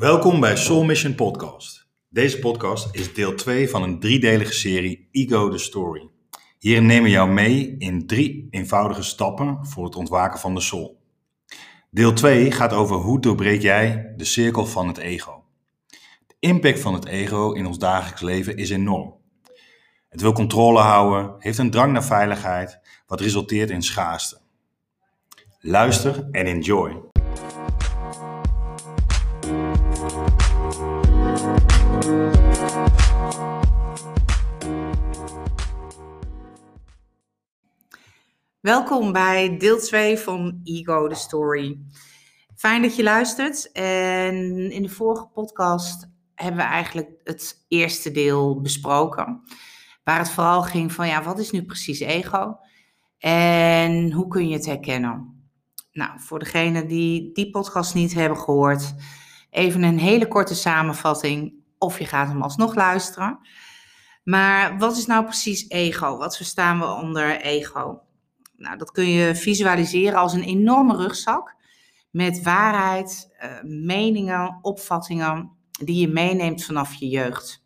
Welkom bij Soul Mission Podcast. Deze podcast is deel 2 van een driedelige serie Ego the Story. Hierin nemen we jou mee in drie eenvoudige stappen voor het ontwaken van de soul. Deel 2 gaat over hoe doorbreek jij de cirkel van het ego. De impact van het ego in ons dagelijks leven is enorm. Het wil controle houden, heeft een drang naar veiligheid, wat resulteert in schaarste. Luister en enjoy. Welkom bij deel 2 van Ego the Story. Fijn dat je luistert. En in de vorige podcast hebben we eigenlijk het eerste deel besproken. Waar het vooral ging van, ja, wat is nu precies ego? En hoe kun je het herkennen? Nou, voor degenen die die podcast niet hebben gehoord, even een hele korte samenvatting. Of je gaat hem alsnog luisteren. Maar wat is nou precies ego? Wat verstaan we onder ego? Nou, dat kun je visualiseren als een enorme rugzak met waarheid, uh, meningen, opvattingen die je meeneemt vanaf je jeugd.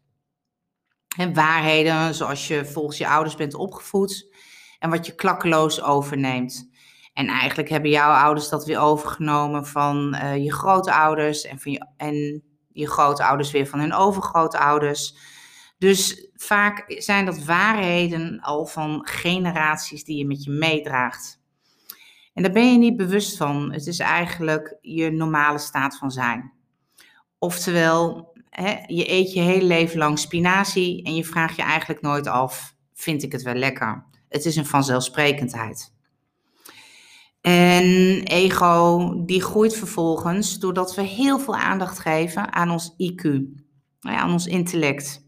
En waarheden zoals je volgens je ouders bent opgevoed en wat je klakkeloos overneemt. En eigenlijk hebben jouw ouders dat weer overgenomen van uh, je grootouders en, van je, en je grootouders weer van hun overgrootouders. Dus vaak zijn dat waarheden al van generaties die je met je meedraagt. En daar ben je niet bewust van. Het is eigenlijk je normale staat van zijn. Oftewel, hè, je eet je hele leven lang spinazie en je vraagt je eigenlijk nooit af: vind ik het wel lekker? Het is een vanzelfsprekendheid. En ego, die groeit vervolgens doordat we heel veel aandacht geven aan ons IQ, aan ons intellect.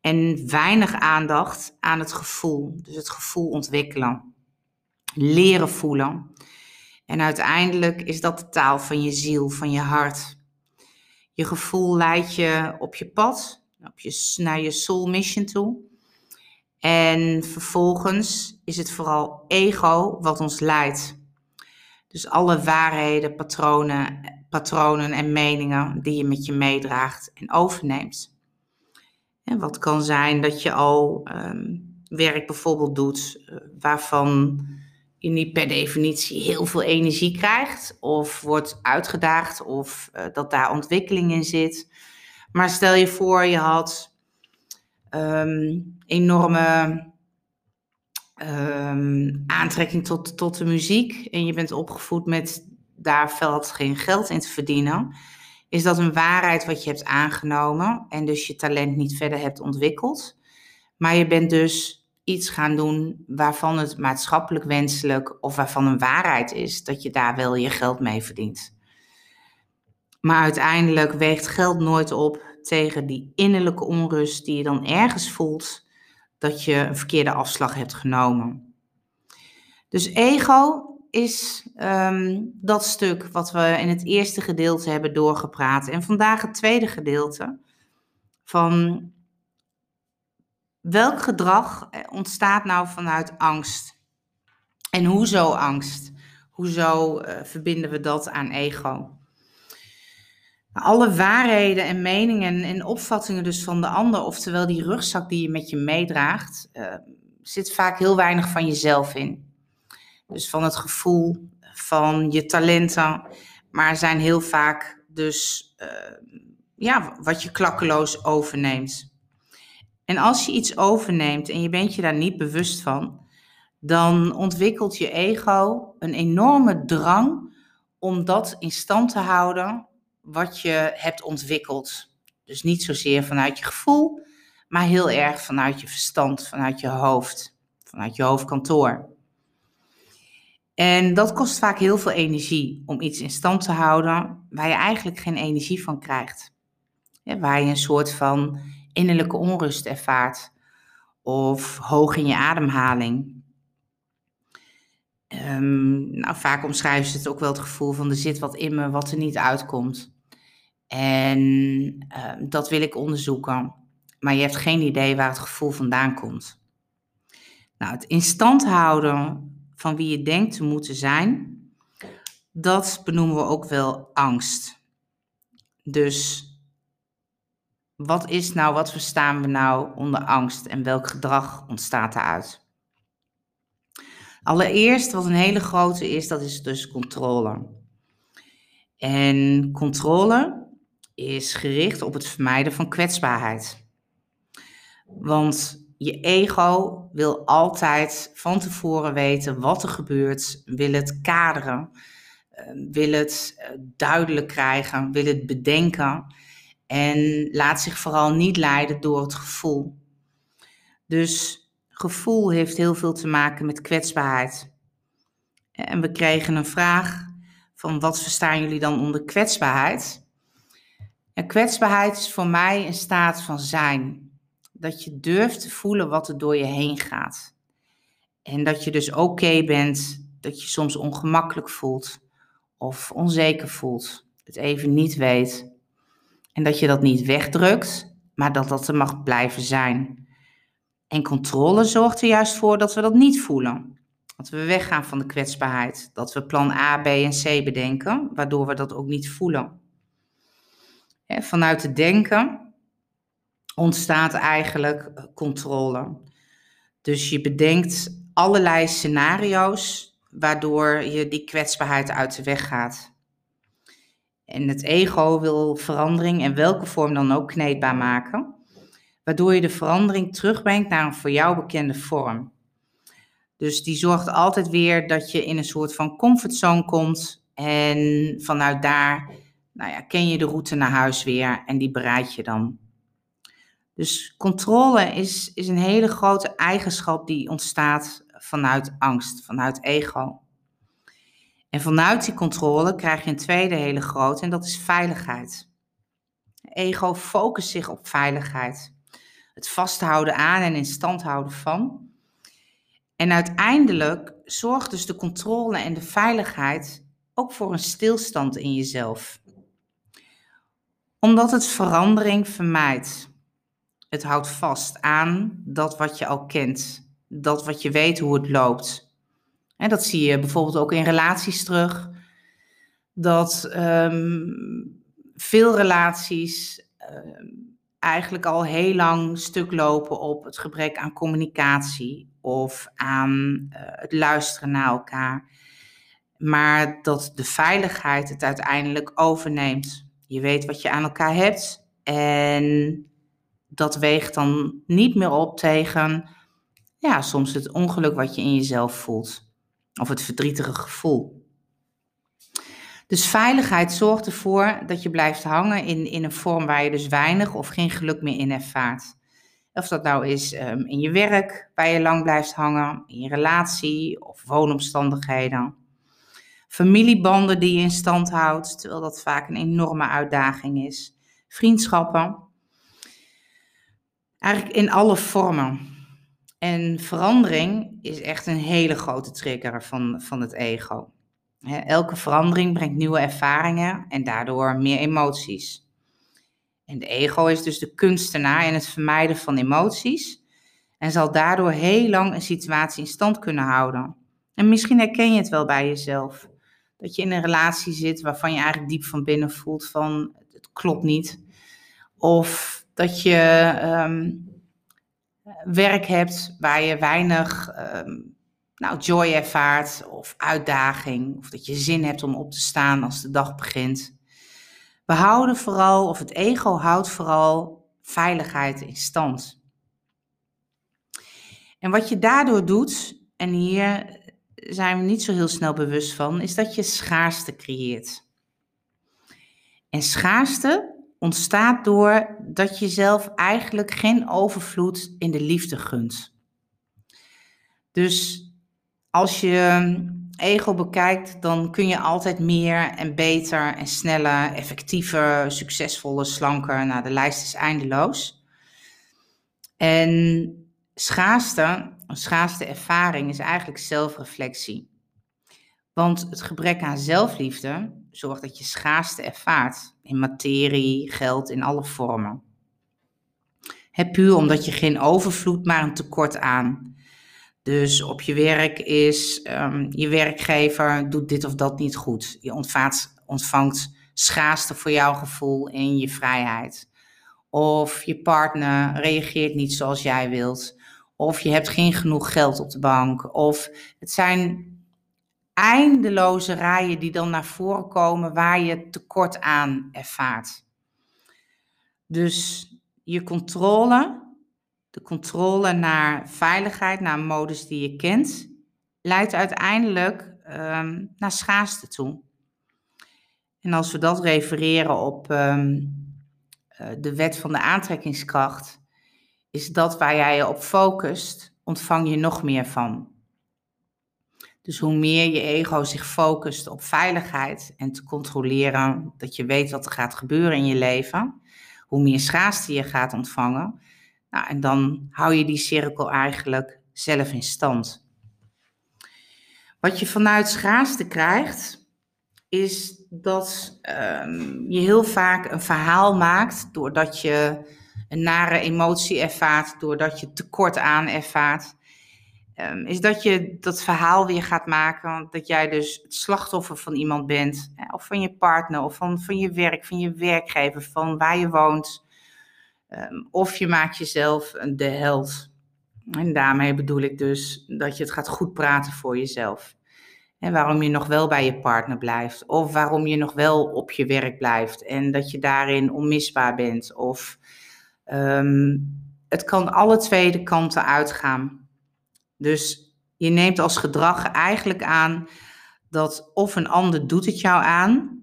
En weinig aandacht aan het gevoel. Dus het gevoel ontwikkelen. Leren voelen. En uiteindelijk is dat de taal van je ziel, van je hart. Je gevoel leidt je op je pad, op je, naar je soul mission toe. En vervolgens is het vooral ego wat ons leidt. Dus alle waarheden, patronen, patronen en meningen die je met je meedraagt en overneemt. En wat kan zijn dat je al um, werk bijvoorbeeld doet uh, waarvan je niet per definitie heel veel energie krijgt of wordt uitgedaagd of uh, dat daar ontwikkeling in zit. Maar stel je voor, je had um, enorme um, aantrekking tot, tot de muziek en je bent opgevoed met daar valt geen geld in te verdienen is dat een waarheid wat je hebt aangenomen en dus je talent niet verder hebt ontwikkeld. Maar je bent dus iets gaan doen waarvan het maatschappelijk wenselijk of waarvan een waarheid is dat je daar wel je geld mee verdient. Maar uiteindelijk weegt geld nooit op tegen die innerlijke onrust die je dan ergens voelt dat je een verkeerde afslag hebt genomen. Dus ego is um, dat stuk wat we in het eerste gedeelte hebben doorgepraat. En vandaag het tweede gedeelte van welk gedrag ontstaat nou vanuit angst? En hoezo angst? Hoezo uh, verbinden we dat aan ego? Alle waarheden en meningen en opvattingen dus van de ander, oftewel die rugzak die je met je meedraagt, uh, zit vaak heel weinig van jezelf in. Dus van het gevoel, van je talenten. Maar zijn heel vaak dus uh, ja, wat je klakkeloos overneemt. En als je iets overneemt en je bent je daar niet bewust van, dan ontwikkelt je ego een enorme drang om dat in stand te houden wat je hebt ontwikkeld. Dus niet zozeer vanuit je gevoel, maar heel erg vanuit je verstand, vanuit je hoofd, vanuit je hoofdkantoor. En dat kost vaak heel veel energie om iets in stand te houden waar je eigenlijk geen energie van krijgt. Waar je een soort van innerlijke onrust ervaart of hoog in je ademhaling. Um, nou, vaak omschrijven ze het ook wel het gevoel van er zit wat in me wat er niet uitkomt. En uh, dat wil ik onderzoeken. Maar je hebt geen idee waar het gevoel vandaan komt. Nou, het in stand houden van wie je denkt te moeten zijn, dat benoemen we ook wel angst. Dus wat is nou, wat verstaan we nou onder angst en welk gedrag ontstaat daaruit? Allereerst, wat een hele grote is, dat is dus controle. En controle is gericht op het vermijden van kwetsbaarheid. Want je ego wil altijd van tevoren weten wat er gebeurt, wil het kaderen, eh, wil het eh, duidelijk krijgen, wil het bedenken en laat zich vooral niet leiden door het gevoel. Dus gevoel heeft heel veel te maken met kwetsbaarheid. En we kregen een vraag van wat verstaan jullie dan onder kwetsbaarheid? En kwetsbaarheid is voor mij een staat van zijn. Dat je durft te voelen wat er door je heen gaat. En dat je dus oké bent dat je soms ongemakkelijk voelt of onzeker voelt, het even niet weet. En dat je dat niet wegdrukt, maar dat dat er mag blijven zijn. En controle zorgt er juist voor dat we dat niet voelen. Dat we weggaan van de kwetsbaarheid. Dat we plan A, B en C bedenken, waardoor we dat ook niet voelen. vanuit het denken ontstaat eigenlijk controle. Dus je bedenkt allerlei scenario's waardoor je die kwetsbaarheid uit de weg gaat. En het ego wil verandering in welke vorm dan ook kneedbaar maken waardoor je de verandering terugbrengt naar een voor jou bekende vorm. Dus die zorgt altijd weer dat je in een soort van comfortzone komt en vanuit daar nou ja, ken je de route naar huis weer en die bereid je dan. Dus controle is, is een hele grote eigenschap die ontstaat vanuit angst, vanuit ego. En vanuit die controle krijg je een tweede hele grote en dat is veiligheid. Ego focust zich op veiligheid het vasthouden aan en in stand houden van. En uiteindelijk zorgt dus de controle en de veiligheid ook voor een stilstand in jezelf. Omdat het verandering vermijdt. Het houdt vast aan dat wat je al kent, dat wat je weet hoe het loopt. En dat zie je bijvoorbeeld ook in relaties terug. Dat um, veel relaties um, eigenlijk al heel lang stuk lopen op het gebrek aan communicatie of aan uh, het luisteren naar elkaar. Maar dat de veiligheid het uiteindelijk overneemt. Je weet wat je aan elkaar hebt en dat weegt dan niet meer op tegen ja, soms het ongeluk wat je in jezelf voelt of het verdrietige gevoel. Dus veiligheid zorgt ervoor dat je blijft hangen in, in een vorm waar je dus weinig of geen geluk meer in ervaart. Of dat nou is um, in je werk, waar je lang blijft hangen, in je relatie of woonomstandigheden. Familiebanden die je in stand houdt, terwijl dat vaak een enorme uitdaging is. Vriendschappen. Eigenlijk in alle vormen. En verandering is echt een hele grote trigger van, van het ego. Elke verandering brengt nieuwe ervaringen en daardoor meer emoties. En de ego is dus de kunstenaar in het vermijden van emoties en zal daardoor heel lang een situatie in stand kunnen houden. En misschien herken je het wel bij jezelf. Dat je in een relatie zit waarvan je eigenlijk diep van binnen voelt van het klopt niet. Of dat je ehm, werk hebt waar je weinig ehm, nou, joy ervaart of uitdaging, of dat je zin hebt om op te staan als de dag begint. We houden vooral, of het ego houdt vooral veiligheid in stand. En wat je daardoor doet, en hier zijn we niet zo heel snel bewust van, is dat je schaarste creëert. En schaarste ontstaat door dat je zelf eigenlijk geen overvloed in de liefde gunt. Dus als je ehm, ego bekijkt, dan kun je altijd meer en beter en sneller, effectiever, succesvoller, slanker. Nou, de lijst is eindeloos. En schaarste, een schaarste ervaring is eigenlijk zelfreflectie. Want het gebrek aan zelfliefde zorgt dat je schaarste ervaart in materie, geld, in alle vormen. Het puur omdat je geen overvloed, maar een tekort aan dus op je werk is um, je werkgever doet dit of dat niet goed. Je ontvangt, ontvangt schaarste voor jouw gevoel in je vrijheid. Of je partner reageert niet zoals jij wilt. Of je hebt geen genoeg geld op de bank. Of het zijn eindeloze rijen die dan naar voren komen waar je tekort aan ervaart. Dus je controle, de controle naar veiligheid, naar modus die je kent, leidt uiteindelijk ehm, naar schaarste toe. En als we dat refereren op ehm, eh, de wet van de aantrekkingskracht, is dat waar jij je op focust, ontvang je nog meer van. Dus hoe meer je ego zich focust op veiligheid en te controleren dat je weet wat er gaat gebeuren in je leven, hoe meer schaarste je gaat ontvangen. Nou, en dan hou je die cirkel eigenlijk zelf in stand. Wat je vanuit schaarste krijgt, is dat um, je heel vaak een verhaal maakt doordat je een nare emotie ervaart, doordat je tekort aan ervaart. Um, is dat je dat verhaal weer gaat maken, dat jij dus het slachtoffer van iemand bent, of van je partner, of van, van je werk, van je werkgever, van waar je woont. Um, of je maakt jezelf de held. En daarmee bedoel ik dus dat je het gaat goed praten voor jezelf. En waarom je nog wel bij je partner blijft. Of waarom je nog wel op je werk blijft. En dat je daarin onmisbaar bent. Of um, het kan alle twee de kanten uitgaan. Dus je neemt als gedrag eigenlijk aan dat of een ander doet het jou aan.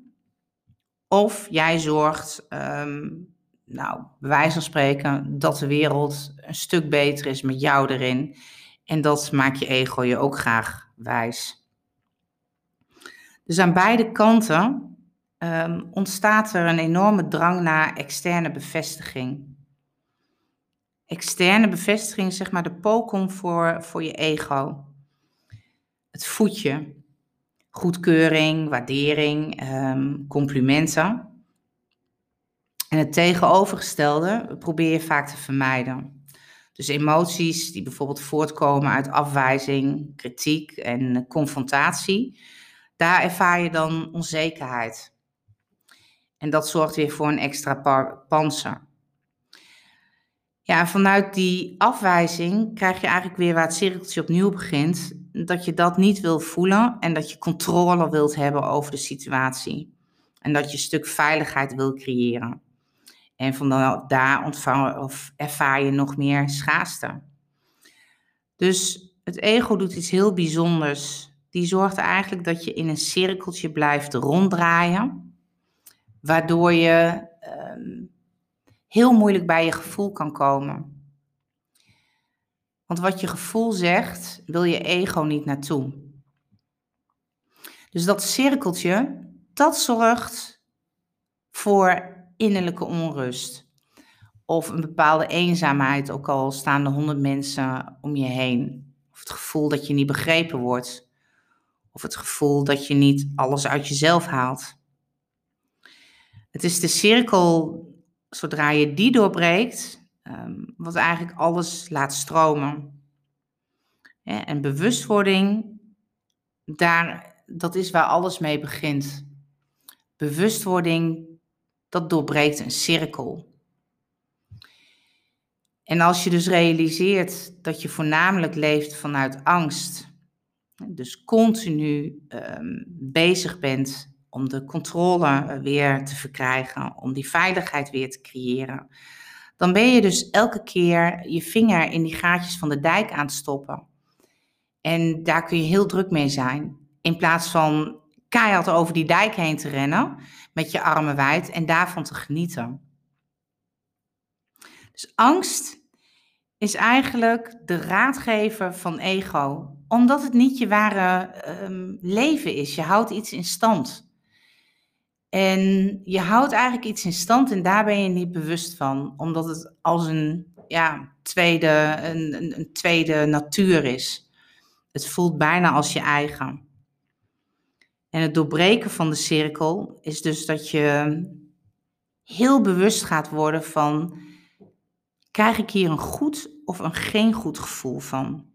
Of jij zorgt, um, nou, bij wijze van spreken, dat de wereld een stuk beter is met jou erin. En dat maakt je ego je ook graag wijs. Dus aan beide kanten um, ontstaat er een enorme drang naar externe bevestiging. Externe bevestiging, zeg maar de pokom voor, voor je ego. Het voetje. Goedkeuring, waardering, um, complimenten. En het tegenovergestelde probeer je vaak te vermijden. Dus emoties die bijvoorbeeld voortkomen uit afwijzing, kritiek en confrontatie, daar ervaar je dan onzekerheid. En dat zorgt weer voor een extra panzer. Ja, vanuit die afwijzing krijg je eigenlijk weer waar het cirkeltje opnieuw begint, dat je dat niet wil voelen en dat je controle wilt hebben over de situatie. En dat je een stuk veiligheid wil creëren. En van daar ontvangen of ervaar je nog meer schaarste. Dus het ego doet iets heel bijzonders die zorgt eigenlijk dat je in een cirkeltje blijft ronddraaien, waardoor je ehm, heel moeilijk bij je gevoel kan komen. Want wat je gevoel zegt, wil je ego niet naartoe. Dus dat cirkeltje, dat zorgt voor innerlijke onrust. Of een bepaalde eenzaamheid, ook al staan er honderd mensen om je heen. Of het gevoel dat je niet begrepen wordt. Of het gevoel dat je niet alles uit jezelf haalt. Het is de cirkel, zodra je die doorbreekt, ehm, wat eigenlijk alles laat stromen. En bewustwording, daar, dat is waar alles mee begint. Bewustwording, dat doorbreekt een cirkel. En als je dus realiseert dat je voornamelijk leeft vanuit angst, dus continu um, bezig bent om de controle weer te verkrijgen, om die veiligheid weer te creëren, dan ben je dus elke keer je vinger in die gaatjes van de dijk aan het stoppen. En daar kun je heel druk mee zijn. In plaats van keihard over die dijk heen te rennen met je armen wijd en daarvan te genieten. Dus angst is eigenlijk de raadgever van ego omdat het niet je ware um, leven is. Je houdt iets in stand. En je houdt eigenlijk iets in stand en daar ben je niet bewust van. Omdat het als een, ja, tweede, een, een, tweede natuur is. Het voelt bijna als je eigen. En het doorbreken van de cirkel is dus dat je heel bewust gaat worden van: krijg ik hier een goed of een geen goed gevoel van?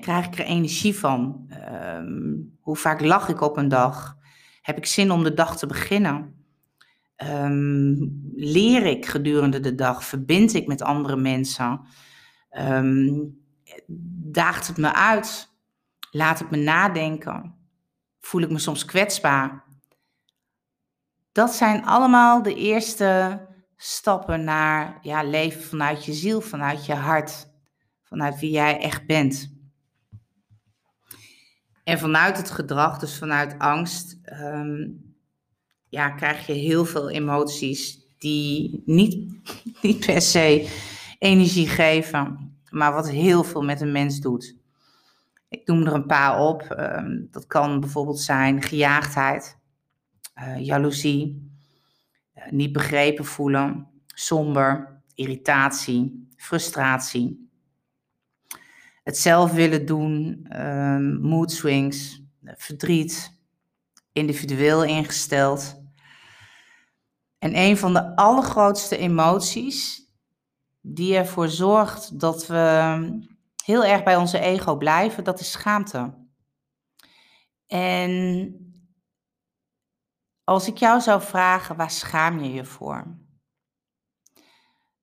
krijg ik er energie van? Um, hoe vaak lach ik op een dag? Heb ik zin om de dag te beginnen? Ehm, leer ik gedurende de dag? Verbind ik met andere mensen? Um, daagt het me uit? Laat het me nadenken? Voel ik me soms kwetsbaar? Dat zijn allemaal de eerste stappen naar ja, leven vanuit je ziel, vanuit je hart, vanuit wie jij echt bent. En vanuit het gedrag, dus vanuit angst, ehm, ja, krijg je heel veel emoties die niet, niet per se energie geven, maar wat heel veel met een mens doet. Ik noem er een paar op. Ehm, dat kan bijvoorbeeld zijn gejaagdheid, uh, jaloezie, uh, niet begrepen voelen, somber, irritatie, frustratie. Het zelf willen doen, um, mood swings, verdriet, individueel ingesteld. En een van de allergrootste emoties die ervoor zorgt dat we heel erg bij onze ego blijven, dat is schaamte. En als ik jou zou vragen, waar schaam je je voor?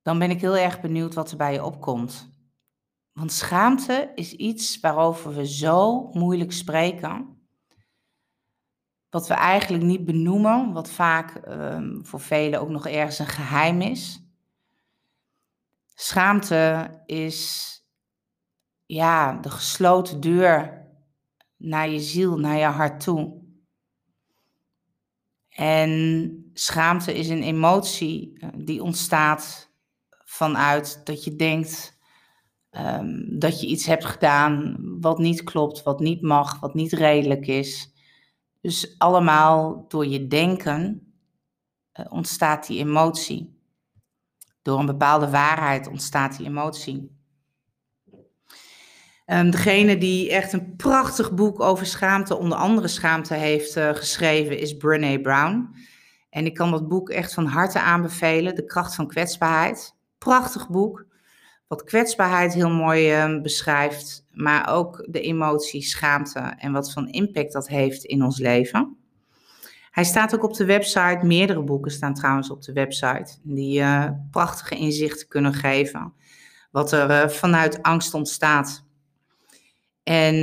Dan ben ik heel erg benieuwd wat er bij je opkomt. Want schaamte is iets waarover we zo moeilijk spreken wat we eigenlijk niet benoemen, wat vaak um, voor velen ook nog ergens een geheim is. Schaamte is ja, de gesloten deur naar je ziel, naar je hart toe. En schaamte is een emotie eh, die ontstaat vanuit dat je denkt um, dat je iets hebt gedaan wat niet klopt, wat niet mag, wat niet redelijk is. Dus allemaal door je denken uh, ontstaat die emotie. Door een bepaalde waarheid ontstaat die emotie. Um, degene die echt een prachtig boek over schaamte, onder andere schaamte, heeft uh, geschreven, is Brené Brown. En ik kan dat boek echt van harte aanbevelen, De kracht van kwetsbaarheid. Prachtig boek, wat kwetsbaarheid heel mooi uh, beschrijft, maar ook de emotie schaamte en wat voor impact dat heeft in ons leven. Hij staat ook op de website, meerdere boeken staan trouwens op de website, die uh, prachtige inzichten kunnen geven. Wat er uh, vanuit angst ontstaat. En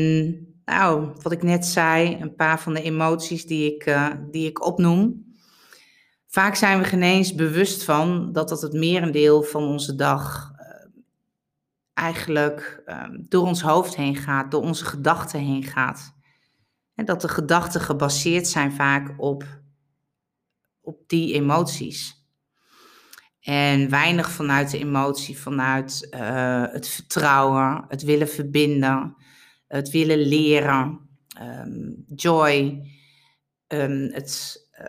nou, wat ik net zei, een paar van de emoties die ik, uh, die ik opnoem. Vaak zijn we geen eens bewust van dat dat het merendeel van onze dag eigenlijk uh, door ons hoofd heen gaat, door onze gedachten heen gaat. En dat de gedachten gebaseerd zijn vaak op, op die emoties. En weinig vanuit de emotie, vanuit uh, het vertrouwen, het willen verbinden, het willen leren, um, joy, um, het uh,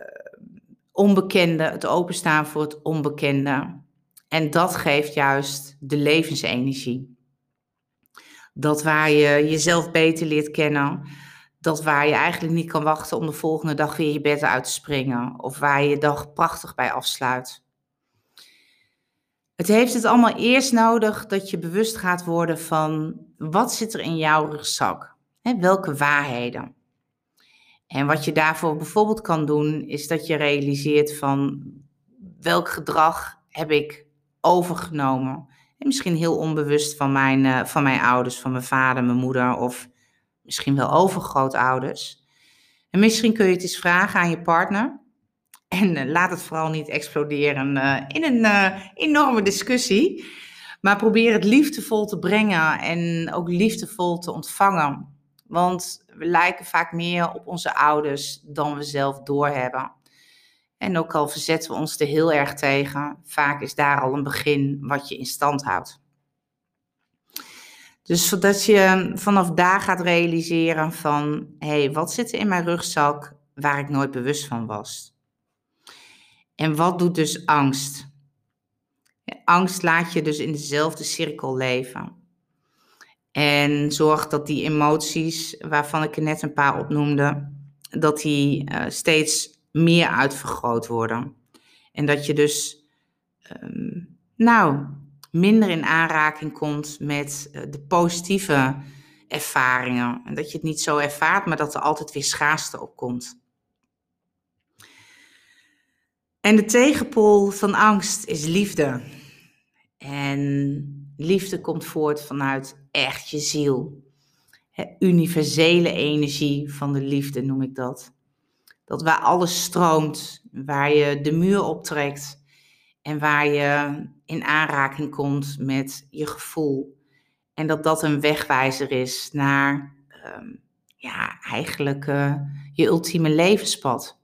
onbekende, het openstaan voor het onbekende. En dat geeft juist de levensenergie. Dat waar je jezelf beter leert kennen, dat waar je eigenlijk niet kan wachten om de volgende dag weer je bed uit te springen, of waar je je dag prachtig bij afsluit. Het heeft het allemaal eerst nodig dat je bewust gaat worden van wat zit er in jouw rugzak? Welke waarheden? En wat je daarvoor bijvoorbeeld kan doen, is dat je realiseert van welk gedrag heb ik overgenomen. En misschien heel onbewust van mijn, uh, van mijn ouders, van mijn vader, mijn moeder of misschien wel overgrootouders. En misschien kun je het eens vragen aan je partner. En uh, laat het vooral niet exploderen uh, in een enorme discussie. Maar probeer het liefdevol te brengen en ook liefdevol te ontvangen. Want we lijken vaak meer op onze ouders dan we zelf doorhebben. En ook al verzetten we ons er heel erg tegen, vaak is daar al een begin wat je in stand houdt. Dus zodat je vanaf daar gaat realiseren van, hé, hey, wat zit er in mijn rugzak waar ik nooit bewust van was? En wat doet dus angst? Angst laat je dus in dezelfde cirkel leven. En zorg dat die emoties, waarvan ik er net een paar opnoemde, dat die uh, steeds meer uitvergroot worden. En dat je dus, um, nou, minder in aanraking komt met uh, de positieve ervaringen. En dat je het niet zo ervaart, maar dat er altijd weer schaarste op komt. En de tegenpool van angst is liefde. En liefde komt voort vanuit echt je ziel. universele energie van de liefde noem ik dat. Dat waar alles stroomt, waar je de muur optrekt en waar je in aanraking komt met je gevoel. En dat dat een wegwijzer is naar ehm, ja, eigenlijk uh, je ultieme levenspad.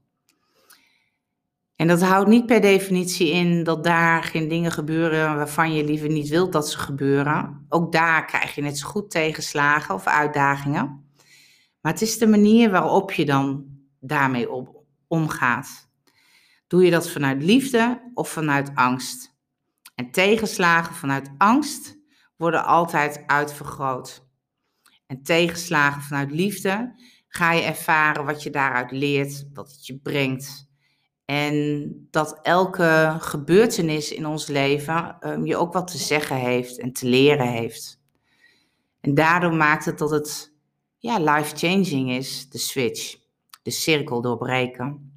En dat houdt niet per definitie in dat daar geen dingen gebeuren waarvan je liever niet wilt dat ze gebeuren. Ook daar krijg je net zo goed tegenslagen of uitdagingen. Maar het is de manier waarop je dan daarmee omgaat. Doe je dat vanuit liefde of vanuit angst? En tegenslagen vanuit angst worden altijd uitvergroot. En tegenslagen vanuit liefde ga je ervaren wat je daaruit leert, wat het je brengt. En dat elke gebeurtenis in ons leven um, je ook wat te zeggen heeft en te leren heeft. En daardoor maakt het dat het ja, life-changing is, de switch, de cirkel doorbreken.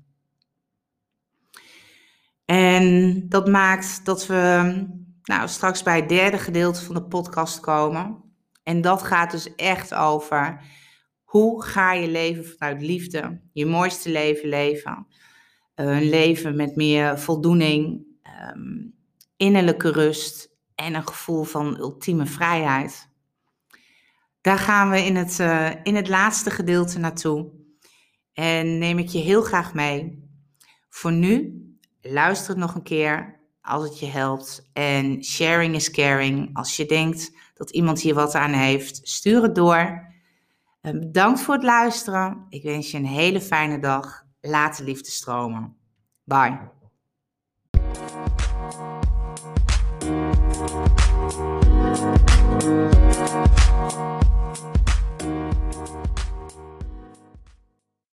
En dat maakt dat we nou, straks bij het derde gedeelte van de podcast komen. En dat gaat dus echt over hoe ga je leven vanuit liefde, je mooiste leven leven. Een leven met meer voldoening, ehm, innerlijke rust en een gevoel van ultieme vrijheid. Daar gaan we in het, uh, in het laatste gedeelte naartoe. En neem ik je heel graag mee. Voor nu, luister het nog een keer als het je helpt. En sharing is caring. Als je denkt dat iemand hier wat aan heeft, stuur het door. Ehm, bedankt voor het luisteren. Ik wens je een hele fijne dag. Laat de liefde stromen. Bye.